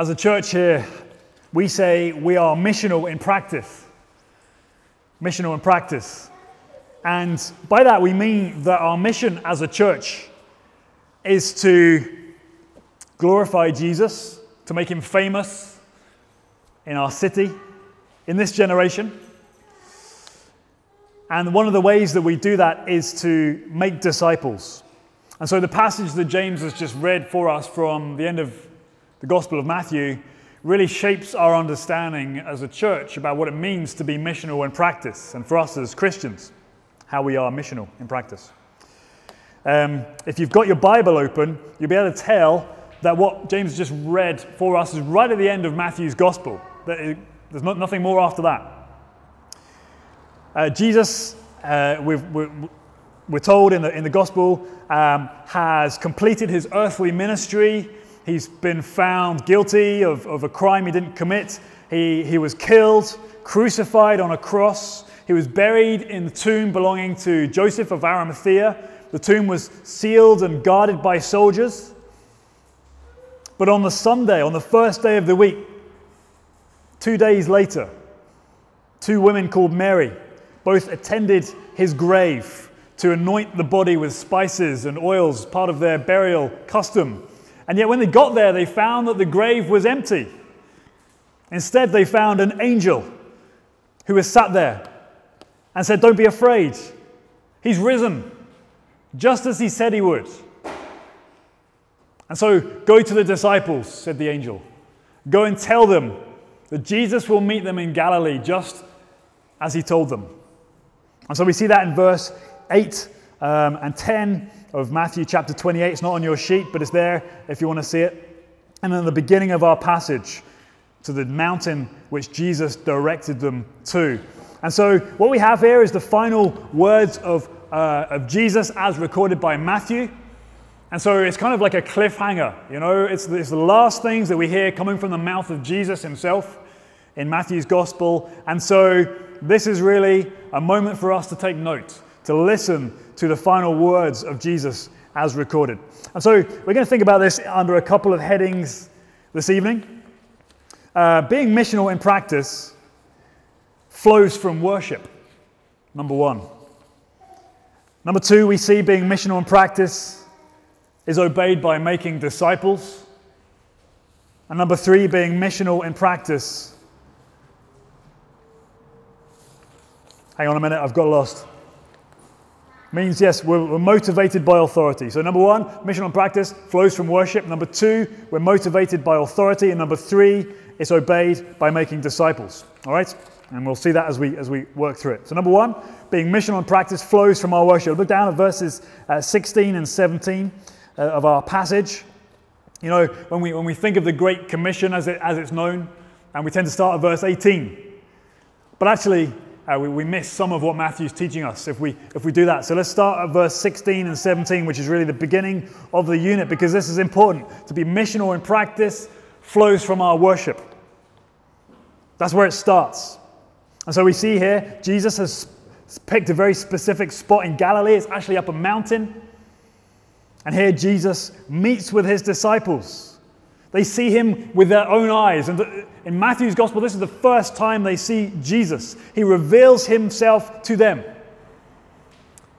As a church here, we say we are missional in practice. Missional in practice. And by that, we mean that our mission as a church is to glorify Jesus, to make him famous in our city, in this generation. And one of the ways that we do that is to make disciples. And so the passage that James has just read for us from the end of the Gospel of Matthew really shapes our understanding as a church about what it means to be missional in practice, and for us as Christians, how we are missional in practice. Um, if you've got your Bible open, you'll be able to tell that what James just read for us is right at the end of Matthew's Gospel. There's not, nothing more after that. Uh, Jesus, uh, we're, we're, told in the, in the Gospel, um, has completed his earthly ministry. He's been found guilty of, of a crime he didn't commit. He, he was killed, crucified on a cross. He was buried in the tomb belonging to Joseph of Arimathea. The tomb was sealed and guarded by soldiers. But on the Sunday, on the first day of the week, two days later, two women called Mary both attended his grave to anoint the body with spices and oils, part of their burial custom. And yet, when they got there, they found that the grave was empty. Instead, they found an angel who was sat there and said, Don't be afraid. He's risen, just as he said he would. And so, go to the disciples, said the angel. Go and tell them that Jesus will meet them in Galilee, just as he told them. And so we see that in verse 8 um, and 10 of Matthew chapter 28. It's not on your sheet, but it's there if you want to see it. And then the beginning of our passage to the mountain which Jesus directed them to. And so what we have here is the final words of, uh, of Jesus as recorded by Matthew. And so it's kind of like a cliffhanger, you know, it's, it's the last things that we hear coming from the mouth of Jesus himself in Matthew's gospel. And so this is really a moment for us to take note, to listen to the final words of Jesus as recorded. And so we're going to think about this under a couple of headings this evening. Uh, being missional in practice flows from worship, number one. Number two, we see being missional in practice is obeyed by making disciples. And number three, being missional in practice Hang on a minute, I've got lost. Means, yes, we're, we're motivated by authority. So, number one, mission and practice flows from worship. Number two, we're motivated by authority. And number three, it's obeyed by making disciples. All right? And we'll see that as we, as we work through it. So, number one, being mission and practice flows from our worship. Look down at verses uh, 16 and 17 uh, of our passage. You know, when we, when we think of the Great Commission as, it, as it's known, and we tend to start at verse 18. But actually, uh, we, we miss some of what Matthew's teaching us if we, if we do that. So let's start at verse 16 and 17, which is really the beginning of the unit, because this is important. To be missional in practice flows from our worship. That's where it starts. And so we see here, Jesus has picked a very specific spot in Galilee. It's actually up a mountain. And here Jesus meets with his disciples. They see him with their own eyes. And in Matthew's gospel, this is the first time they see Jesus. He reveals himself to them.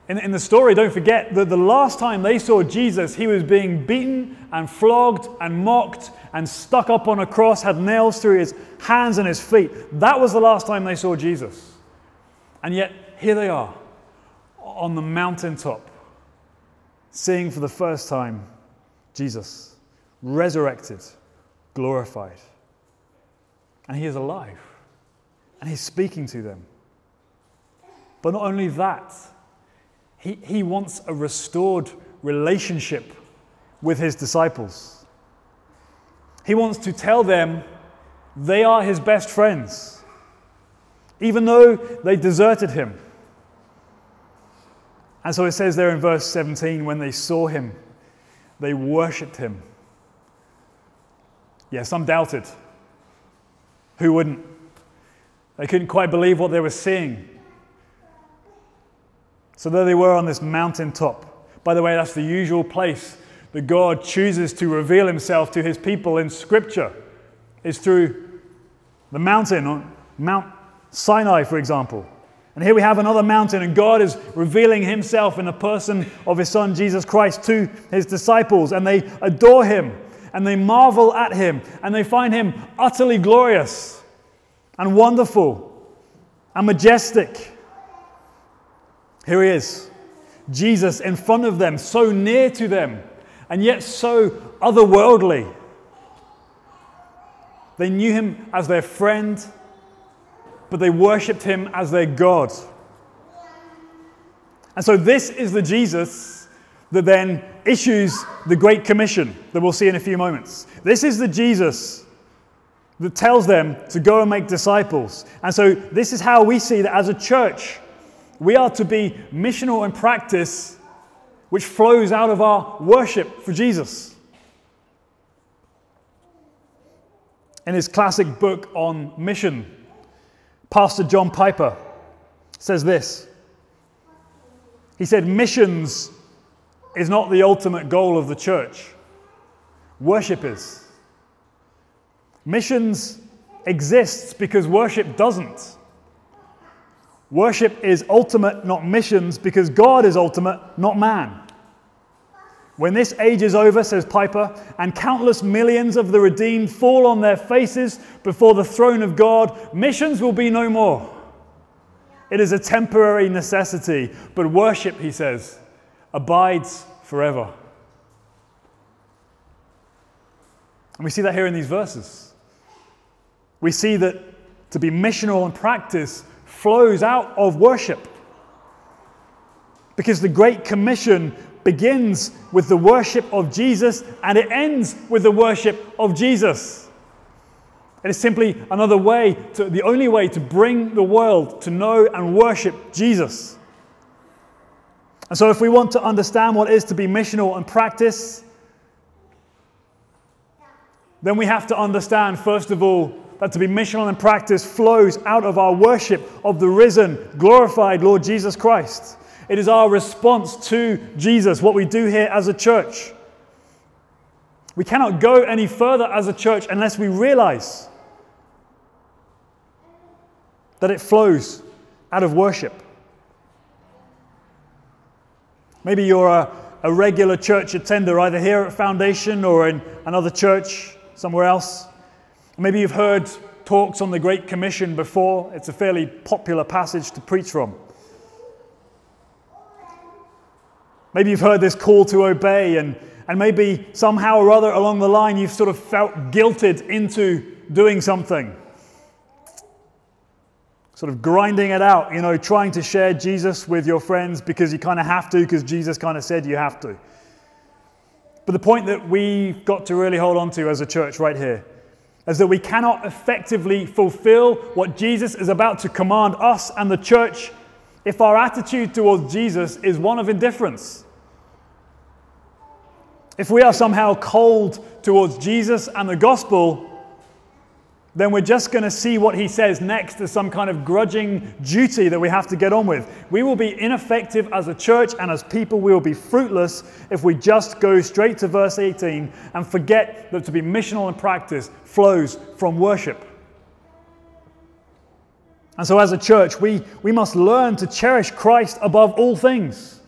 In, in the story, don't forget that the last time they saw Jesus, he was being beaten and flogged and mocked and stuck up on a cross, had nails through his hands and his feet. That was the last time they saw Jesus. And yet, here they are on the mountaintop, seeing for the first time Jesus resurrected, glorified. And he is alive. And he's speaking to them. But not only that, he, he wants a restored relationship with his disciples. He wants to tell them they are his best friends, even though they deserted him. And so it says there in verse 17 when they saw him, they worshipped him yeah, some doubted. Who wouldn't? They couldn't quite believe what they were seeing. So there they were on this mountaintop. By the way, that's the usual place that God chooses to reveal himself to his people in Scripture is through the mountain, on Mount Sinai, for example. And here we have another mountain, and God is revealing himself in the person of his son Jesus Christ to his disciples, and they adore him, and they marvel at him, and they find him utterly glorious and wonderful and majestic. Here he is, Jesus in front of them, so near to them, and yet so otherworldly. They knew him as their friend but they worshipped him as their God. And so, this is the Jesus that then issues the Great Commission that we'll see in a few moments. This is the Jesus that tells them to go and make disciples. And so, this is how we see that as a church, we are to be missional in practice, which flows out of our worship for Jesus. In his classic book on mission, Pastor John Piper says this. He said, Missions is not the ultimate goal of the church, worship is. Missions exists because worship doesn't. Worship is ultimate, not missions, because God is ultimate, not man. When this age is over, says Piper, and countless millions of the redeemed fall on their faces before the throne of God, missions will be no more. It is a temporary necessity, but worship, he says, abides forever. And we see that here in these verses. We see that to be missional in practice flows out of worship. Because the Great Commission begins with the worship of Jesus and it ends with the worship of Jesus. It is simply another way, to, the only way to bring the world to know and worship Jesus. And so, if we want to understand what it is to be missional and practice, then we have to understand, first of all, that to be missional and practice flows out of our worship of the risen, glorified Lord Jesus Christ. It is our response to Jesus, what we do here as a church. We cannot go any further as a church unless we realize that it flows out of worship. Maybe you're a, a regular church attender, either here at Foundation or in another church somewhere else. Maybe you've heard talks on the Great Commission before. It's a fairly popular passage to preach from. Maybe you've heard this call to obey, and, and maybe somehow or other along the line you've sort of felt guilted into doing something. Sort of grinding it out, you know, trying to share Jesus with your friends because you kind of have to, because Jesus kind of said you have to. But the point that we've got to really hold on to as a church right here is that we cannot effectively fulfill what Jesus is about to command us and the church if our attitude towards Jesus is one of indifference. If we are somehow cold towards Jesus and the gospel, then we're just going to see what he says next as some kind of grudging duty that we have to get on with. We will be ineffective as a church and as people. We will be fruitless if we just go straight to verse 18 and forget that to be missional in practice flows from worship. And so, as a church, we, we must learn to cherish Christ above all things.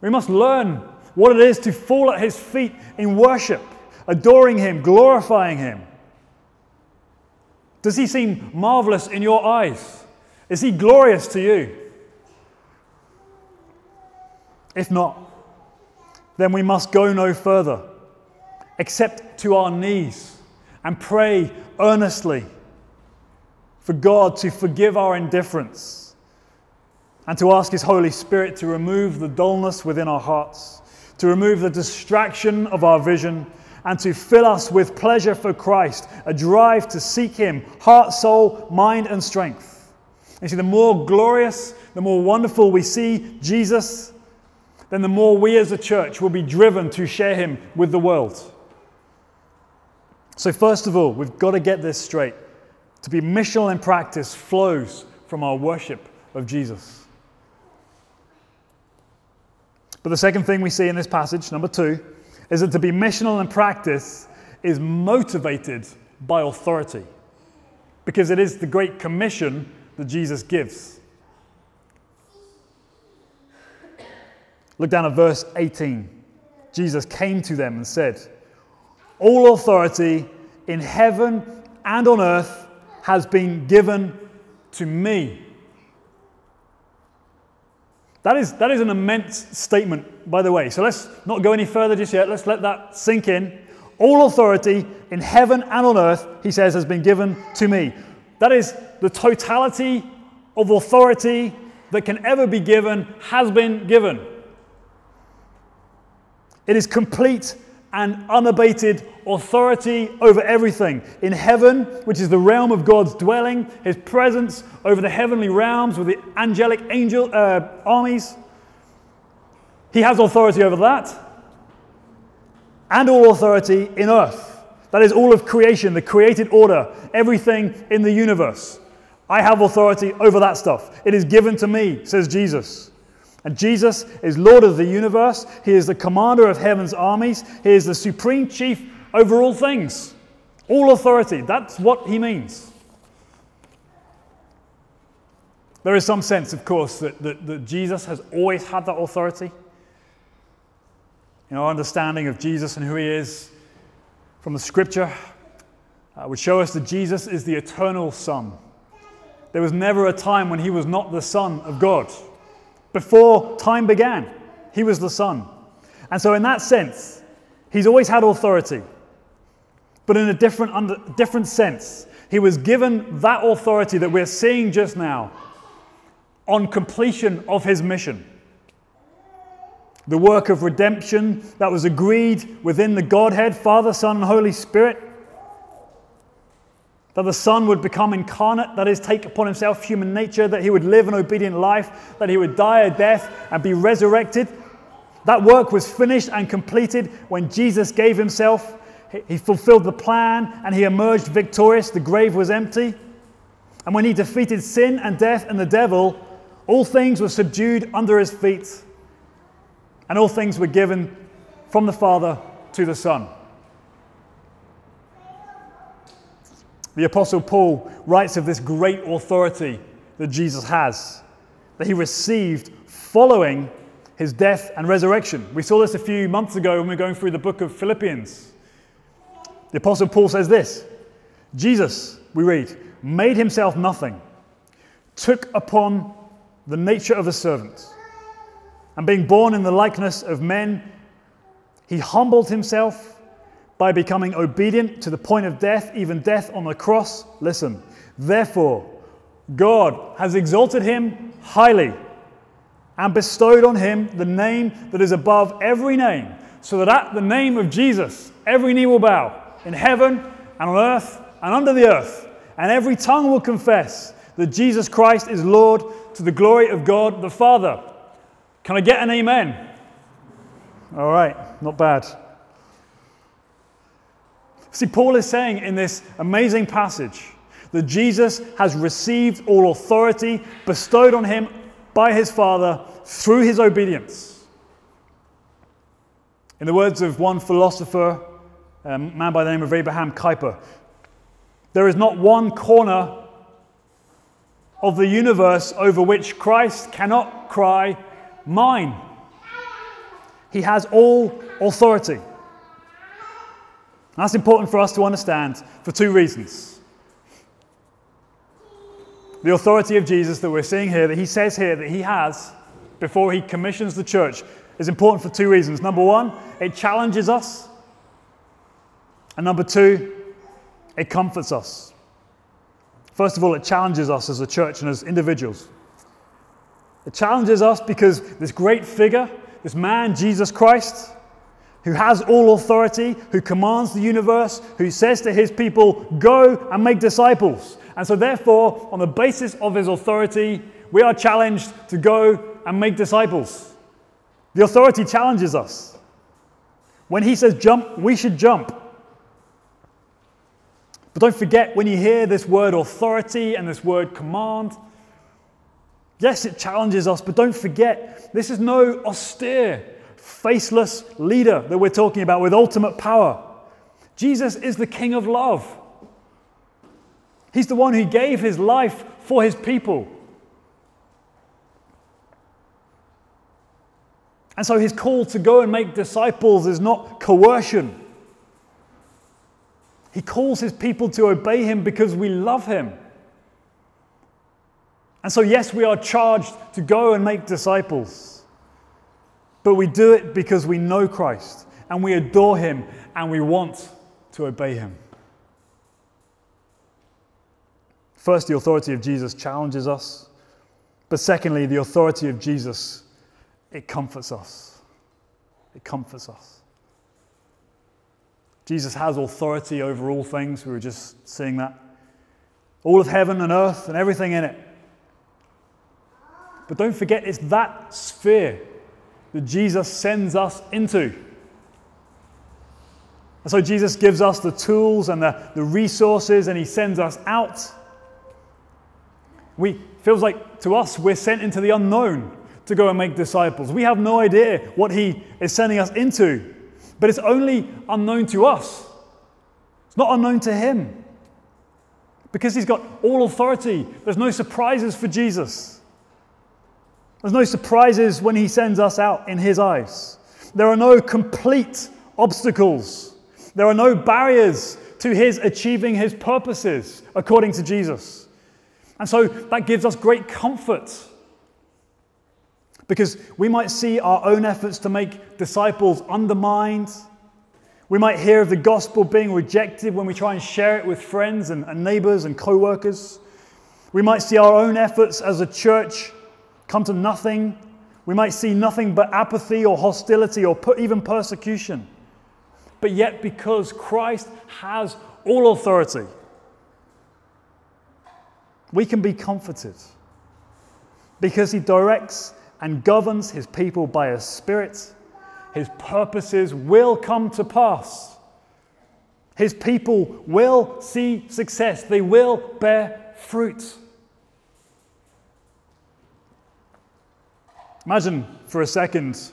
We must learn what it is to fall at his feet in worship, adoring him, glorifying him. Does he seem marvelous in your eyes? Is he glorious to you? If not, then we must go no further except to our knees and pray earnestly for God to forgive our indifference and to ask His Holy Spirit to remove the dullness within our hearts, to remove the distraction of our vision, and to fill us with pleasure for Christ, a drive to seek Him, heart, soul, mind, and strength. You see, the more glorious, the more wonderful we see Jesus, then the more we as a church will be driven to share Him with the world. So, first of all, we've got to get this straight. To be missional in practice flows from our worship of Jesus. But the second thing we see in this passage, number two, is that to be missional in practice is motivated by authority because it is the great commission that Jesus gives. Look down at verse 18. Jesus came to them and said, All authority in heaven and on earth has been given to me. That is, that is an immense statement, by the way. So let's not go any further just yet. Let's let that sink in. All authority in heaven and on earth, he says, has been given to me. That is the totality of authority that can ever be given, has been given. It is complete and unabated authority over everything. In heaven, which is the realm of God's dwelling, his presence over the heavenly realms with the angelic angel uh, armies. He has authority over that. And all authority in earth. That is all of creation, the created order, everything in the universe. I have authority over that stuff. It is given to me, says Jesus. And Jesus is Lord of the universe. He is the commander of heaven's armies. He is the supreme chief over all things, all authority. That's what he means. There is some sense, of course, that, that, that Jesus has always had that authority. In our understanding of Jesus and who he is from the scripture, uh, would show us that Jesus is the eternal Son. There was never a time when he was not the Son of God. Before time began, he was the Son. And so, in that sense, he's always had authority. But in a different, under, different sense, he was given that authority that we're seeing just now on completion of his mission. The work of redemption that was agreed within the Godhead, Father, Son, and Holy Spirit that the Son would become incarnate, that is, take upon himself human nature, that he would live an obedient life, that he would die a death and be resurrected. That work was finished and completed when Jesus gave himself. He fulfilled the plan and he emerged victorious. The grave was empty. And when he defeated sin and death and the devil, all things were subdued under his feet. And all things were given from the Father to the Son. The Apostle Paul writes of this great authority that Jesus has, that he received following his death and resurrection. We saw this a few months ago when we were going through the book of Philippians. The Apostle Paul says this Jesus, we read, made himself nothing, took upon the nature of a servant, and being born in the likeness of men, he humbled himself by becoming obedient to the point of death, even death on the cross. Listen, therefore, God has exalted him highly and bestowed on him the name that is above every name, so that at the name of Jesus, every knee will bow in heaven and on earth and under the earth, and every tongue will confess that Jesus Christ is Lord to the glory of God the Father. Can I get an amen? All right, not bad. See, Paul is saying in this amazing passage that Jesus has received all authority bestowed on him by his Father through his obedience. In the words of one philosopher, um, a man by the name of Abraham Kuyper, there is not one corner of the universe over which Christ cannot cry, Mine. He has all authority. That's important for us to understand for two reasons. The authority of Jesus that we're seeing here, that he says here that he has before he commissions the church, is important for two reasons. Number one, it challenges us. And number two, it comforts us. First of all, it challenges us as a church and as individuals. It challenges us because this great figure, this man, Jesus Christ, who has all authority, who commands the universe, who says to his people, Go and make disciples. And so, therefore, on the basis of his authority, we are challenged to go and make disciples. The authority challenges us. When he says jump, we should jump. But don't forget when you hear this word authority and this word command, yes, it challenges us, but don't forget this is no austere faceless leader that we're talking about with ultimate power. Jesus is the King of love. He's the one who gave his life for his people. And so his call to go and make disciples is not coercion. He calls his people to obey him because we love him. And so, yes, we are charged to go and make disciples, but we do it because we know Christ and we adore him and we want to obey him. First, the authority of Jesus challenges us, but secondly, the authority of Jesus, it comforts us. It comforts us. Jesus has authority over all things. We were just seeing that. All of heaven and earth and everything in it. But don't forget, it's that sphere that Jesus sends us into. And so Jesus gives us the tools and the, the resources, and he sends us out. We feels like to us we're sent into the unknown to go and make disciples. We have no idea what he is sending us into, but it's only unknown to us. It's not unknown to him. Because he's got all authority. There's no surprises for Jesus. There's no surprises when he sends us out in his eyes. There are no complete obstacles. There are no barriers to his achieving his purposes, according to Jesus. And so that gives us great comfort. Because we might see our own efforts to make disciples undermined. We might hear of the gospel being rejected when we try and share it with friends and, and neighbors and co workers. We might see our own efforts as a church come to nothing. We might see nothing but apathy or hostility or even persecution. But yet, because Christ has all authority, we can be comforted because he directs and governs his people by his spirit. His purposes will come to pass. His people will see success, they will bear fruit. Imagine for a second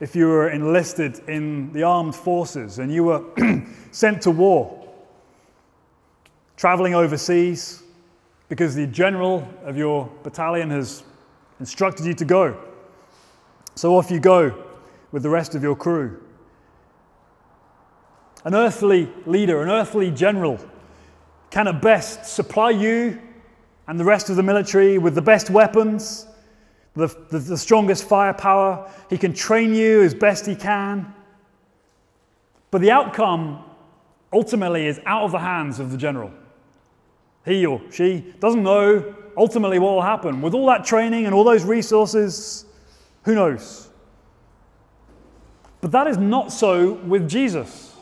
if you were enlisted in the armed forces and you were sent to war, traveling overseas because the general of your battalion has instructed you to go. So off you go with the rest of your crew. An earthly leader, an earthly general, can at best supply you and the rest of the military with the best weapons the, the, the strongest firepower. He can train you as best he can. But the outcome ultimately is out of the hands of the general. He or she doesn't know ultimately what will happen. With all that training and all those resources, who knows? But that is not so with Jesus.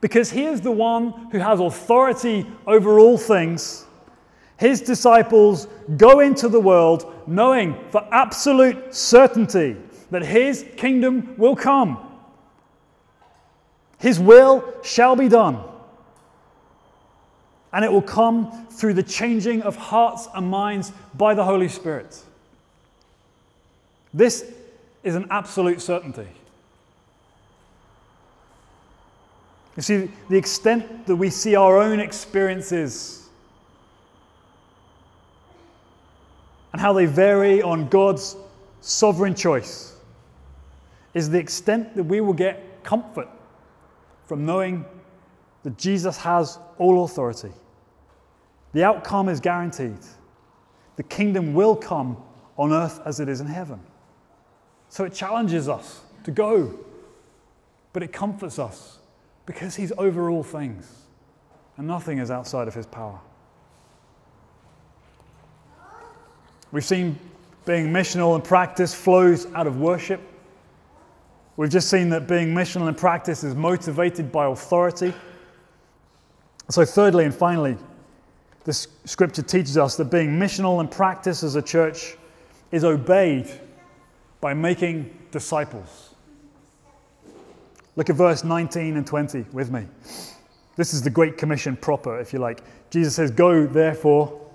Because he is the one who has authority over all things his disciples go into the world knowing for absolute certainty that his kingdom will come. His will shall be done. And it will come through the changing of hearts and minds by the Holy Spirit. This is an absolute certainty. You see, the extent that we see our own experiences and how they vary on God's sovereign choice is the extent that we will get comfort from knowing that Jesus has all authority. The outcome is guaranteed. The kingdom will come on earth as it is in heaven. So it challenges us to go, but it comforts us because He's over all things and nothing is outside of His power. We've seen being missional in practice flows out of worship. We've just seen that being missional in practice is motivated by authority. So, thirdly and finally, this scripture teaches us that being missional in practice as a church is obeyed by making disciples. Look at verse 19 and 20 with me. This is the Great Commission proper, if you like. Jesus says, Go therefore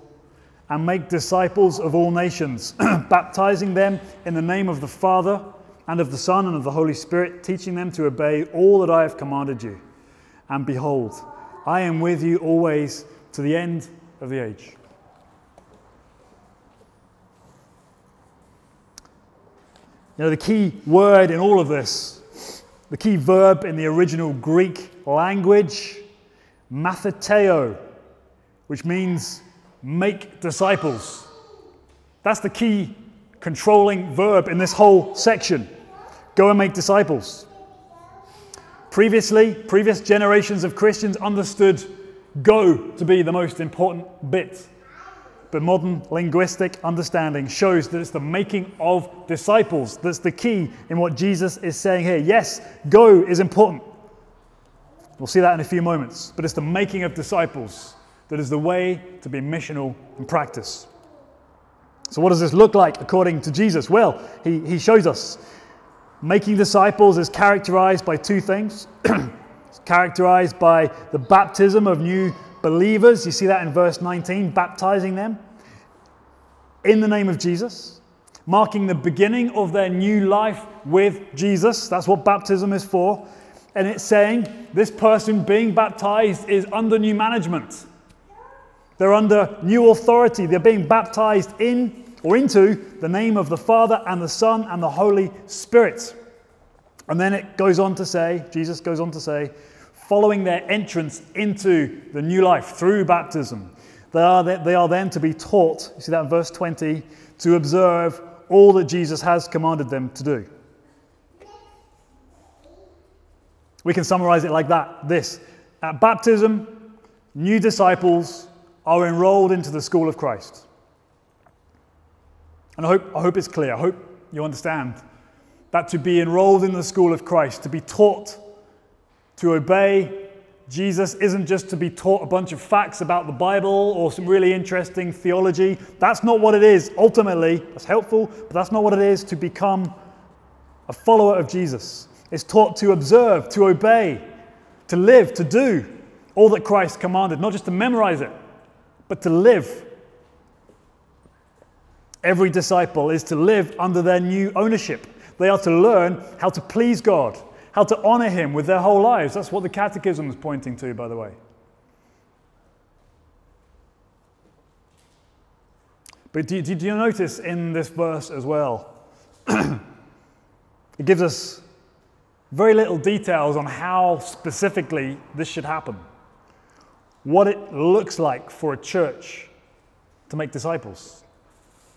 and make disciples of all nations, baptizing them in the name of the Father and of the Son and of the Holy Spirit, teaching them to obey all that I have commanded you. And behold, I am with you always to the end of the age. You know, the key word in all of this, the key verb in the original Greek language, matheteo, which means make disciples. That's the key controlling verb in this whole section. Go and make disciples. Previously, previous generations of Christians understood go to be the most important bit. But modern linguistic understanding shows that it's the making of disciples that's the key in what Jesus is saying here. Yes, go is important. We'll see that in a few moments. But it's the making of disciples that is the way to be missional in practice. So, what does this look like according to Jesus? Well, he, he shows us making disciples is characterized by two things. it's characterized by the baptism of new believers. You see that in verse 19, baptizing them in the name of Jesus, marking the beginning of their new life with Jesus. That's what baptism is for. And it's saying this person being baptized is under new management. They're under new authority. They're being baptized in or into the name of the Father and the Son and the Holy Spirit. And then it goes on to say, Jesus goes on to say, following their entrance into the new life through baptism, they are, they are then to be taught, you see that in verse 20, to observe all that Jesus has commanded them to do. We can summarize it like that this at baptism, new disciples are enrolled into the school of Christ. And I hope, I hope it's clear. I hope you understand that to be enrolled in the school of Christ, to be taught to obey Jesus isn't just to be taught a bunch of facts about the Bible or some really interesting theology. That's not what it is. Ultimately, that's helpful, but that's not what it is to become a follower of Jesus. It's taught to observe, to obey, to live, to do all that Christ commanded, not just to memorize it, but to live. Every disciple is to live under their new ownership. They are to learn how to please God, how to honor Him with their whole lives. That's what the Catechism is pointing to, by the way. But did you notice in this verse as well? it gives us very little details on how specifically this should happen. What it looks like for a church to make disciples.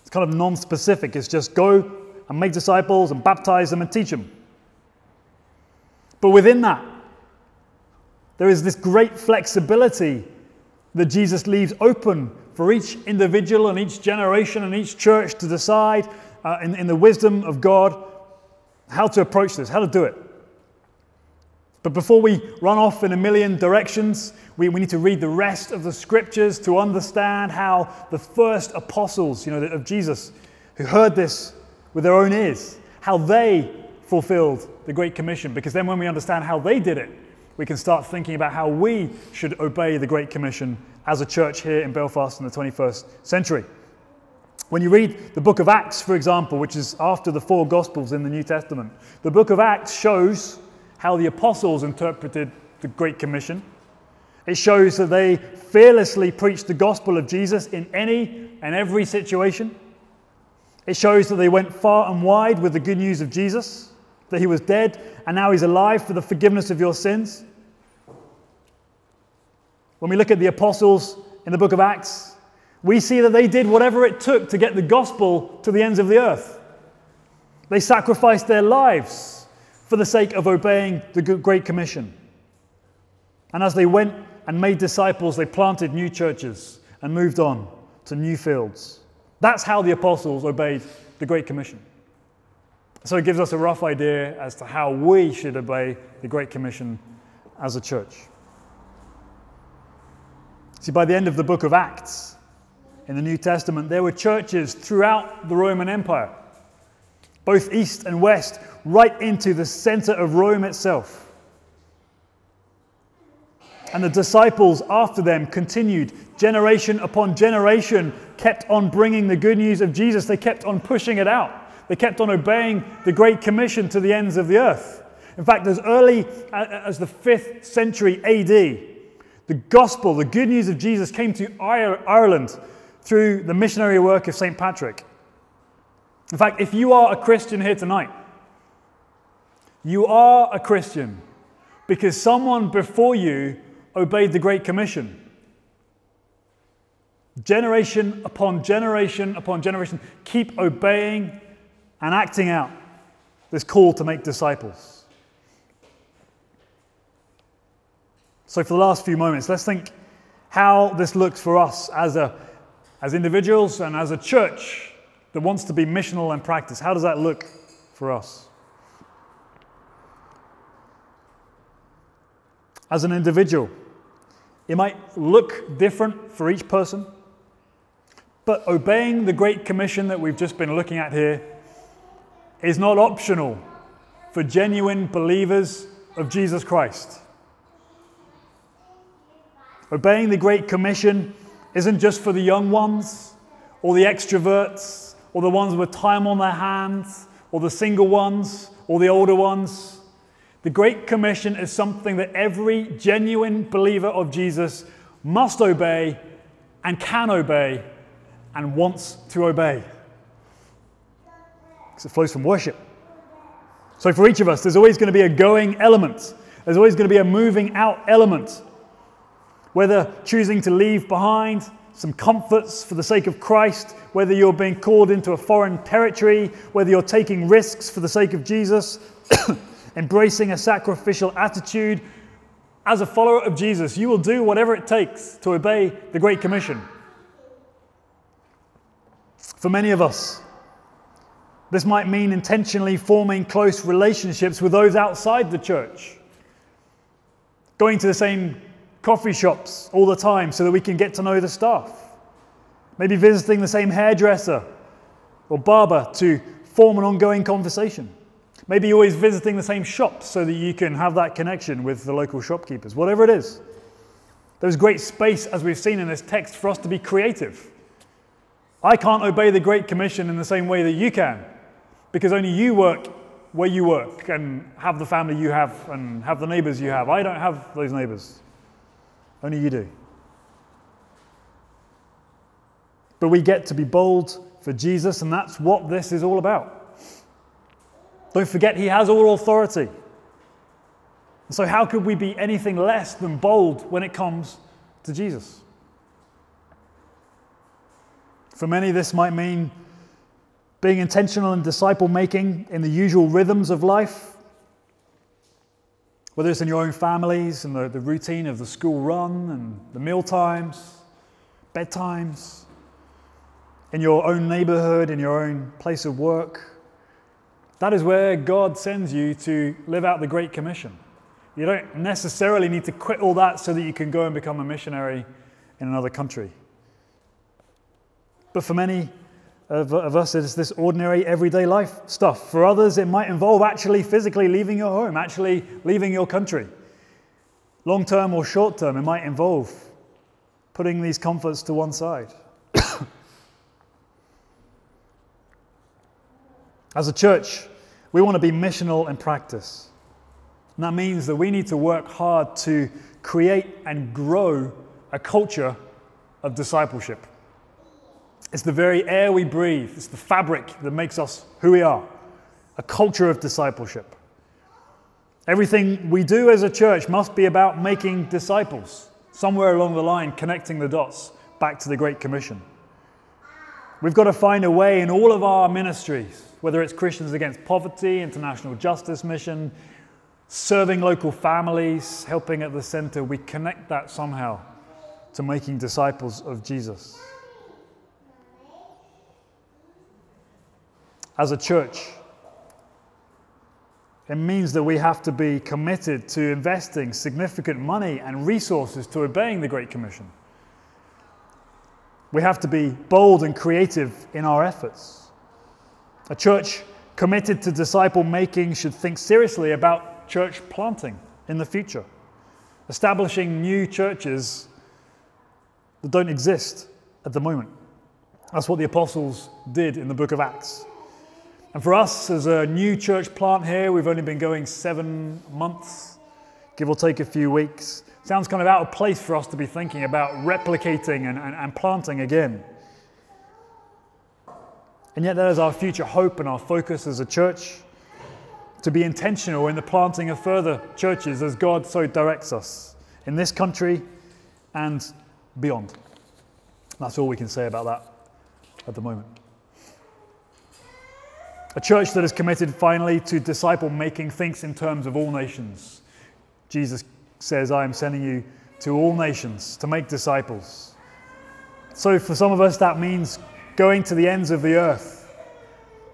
It's kind of non specific, it's just go and make disciples and baptize them and teach them. But within that, there is this great flexibility that Jesus leaves open for each individual and each generation and each church to decide uh, in, in the wisdom of God how to approach this, how to do it. But before we run off in a million directions, we, we need to read the rest of the scriptures to understand how the first apostles, you know, of Jesus, who heard this with their own ears, how they fulfilled the Great Commission. Because then, when we understand how they did it, we can start thinking about how we should obey the Great Commission as a church here in Belfast in the 21st century. When you read the book of Acts, for example, which is after the four Gospels in the New Testament, the book of Acts shows how the apostles interpreted the Great Commission. It shows that they fearlessly preached the gospel of Jesus in any and every situation. It shows that they went far and wide with the good news of Jesus, that he was dead and now he's alive for the forgiveness of your sins. When we look at the apostles in the book of Acts, we see that they did whatever it took to get the gospel to the ends of the earth. They sacrificed their lives for the sake of obeying the Great Commission. And as they went and made disciples, they planted new churches and moved on to new fields. That's how the apostles obeyed the Great Commission. So it gives us a rough idea as to how we should obey the Great Commission as a church. See, by the end of the book of Acts in the New Testament, there were churches throughout the Roman Empire, both east and west, right into the center of Rome itself. And the disciples after them continued generation upon generation, kept on bringing the good news of Jesus. They kept on pushing it out. They kept on obeying the Great Commission to the ends of the earth. In fact, as early as the 5th century AD, The gospel, the good news of Jesus, came to Ireland through the missionary work of St. Patrick. In fact, if you are a Christian here tonight, you are a Christian because someone before you obeyed the Great Commission. Generation upon generation upon generation, keep obeying and acting out this call to make disciples. So, for the last few moments, let's think how this looks for us as, a, as individuals and as a church that wants to be missional and practice. How does that look for us? As an individual, it might look different for each person, but obeying the Great Commission that we've just been looking at here is not optional for genuine believers of Jesus Christ. Obeying the Great Commission isn't just for the young ones, or the extroverts, or the ones with time on their hands, or the single ones, or the older ones. The Great Commission is something that every genuine believer of Jesus must obey and can obey and wants to obey. Because it flows from worship. So, for each of us, there's always going to be a going element, there's always going to be a moving out element whether choosing to leave behind some comforts for the sake of Christ, whether you're being called into a foreign territory, whether you're taking risks for the sake of Jesus, embracing a sacrificial attitude. As a follower of Jesus, you will do whatever it takes to obey the Great Commission. For many of us, this might mean intentionally forming close relationships with those outside the church, going to the same coffee shops all the time so that we can get to know the staff. Maybe visiting the same hairdresser or barber to form an ongoing conversation. Maybe always visiting the same shops so that you can have that connection with the local shopkeepers. Whatever it is. There's great space, as we've seen in this text, for us to be creative. I can't obey the Great Commission in the same way that you can, because only you work where you work and have the family you have and have the neighbors you have. I don't have those neighbors. Only you do. But we get to be bold for Jesus, and that's what this is all about. Don't forget, He has all authority. So, how could we be anything less than bold when it comes to Jesus? For many, this might mean being intentional in disciple making in the usual rhythms of life, whether it's in your own families and the, the routine of the school run and the meal times, bedtimes, in your own neighborhood, in your own place of work. That is where God sends you to live out the Great Commission. You don't necessarily need to quit all that so that you can go and become a missionary in another country. But for many, of, of us it's this ordinary everyday life stuff. For others, it might involve actually physically leaving your home, actually leaving your country. Long term or short term, it might involve putting these comforts to one side. As a church, we want to be missional in practice. And that means that we need to work hard to create and grow a culture of discipleship. It's the very air we breathe, it's the fabric that makes us who we are a culture of discipleship. Everything we do as a church must be about making disciples, somewhere along the line, connecting the dots back to the Great Commission. We've got to find a way in all of our ministries, whether it's Christians Against Poverty, International Justice Mission, serving local families, helping at the center, we connect that somehow to making disciples of Jesus. As a church. It means that we have to be committed to investing significant money and resources to obeying the Great Commission. We have to be bold and creative in our efforts. A church committed to disciple making should think seriously about church planting in the future, establishing new churches that don't exist at the moment. That's what the apostles did in the book of Acts. And for us, as a new church plant here, we've only been going seven months, give or take a few weeks. Sounds kind of out of place for us to be thinking about replicating and, and, and planting again. And yet, that is our future hope and our focus as a church to be intentional in the planting of further churches as God so directs us in this country and beyond. That's all we can say about that at the moment. A church that is committed finally to disciple making thinks in terms of all nations. Jesus says, I am sending you to all nations to make disciples. So, for some of us, that means going to the ends of the earth.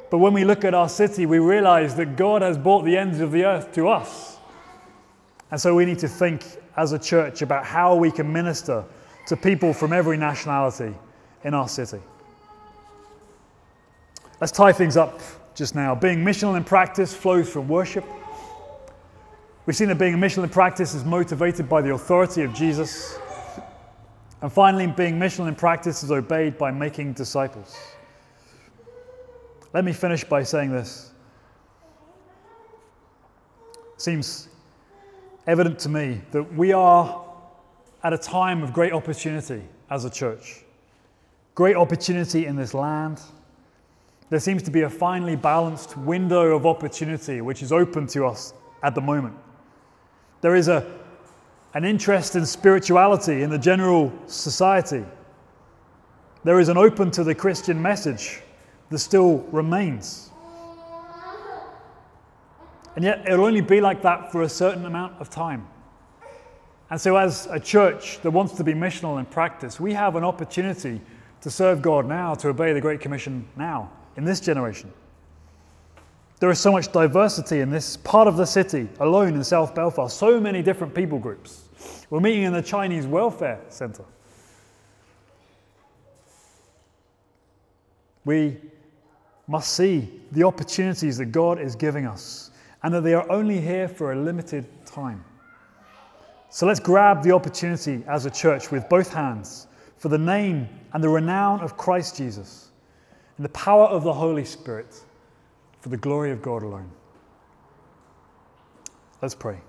But when we look at our city, we realize that God has brought the ends of the earth to us. And so we need to think as a church about how we can minister to people from every nationality in our city. Let's tie things up just now. Being missional in practice flows from worship. We've seen that being missional in practice is motivated by the authority of Jesus. And finally, being missional in practice is obeyed by making disciples. Let me finish by saying this. It seems evident to me that we are at a time of great opportunity as a church. Great opportunity in this land there seems to be a finely balanced window of opportunity which is open to us at the moment. There is a, an interest in spirituality in the general society. There is an open to the Christian message that still remains. And yet, it'll only be like that for a certain amount of time. And so, as a church that wants to be missional in practice, we have an opportunity to serve God now, to obey the Great Commission now in this generation. There is so much diversity in this part of the city alone in South Belfast, so many different people groups. We're meeting in the Chinese Welfare Centre. We must see the opportunities that God is giving us and that they are only here for a limited time. So let's grab the opportunity as a church with both hands for the name and the renown of Christ Jesus in the power of the Holy Spirit for the glory of God alone. Let's pray.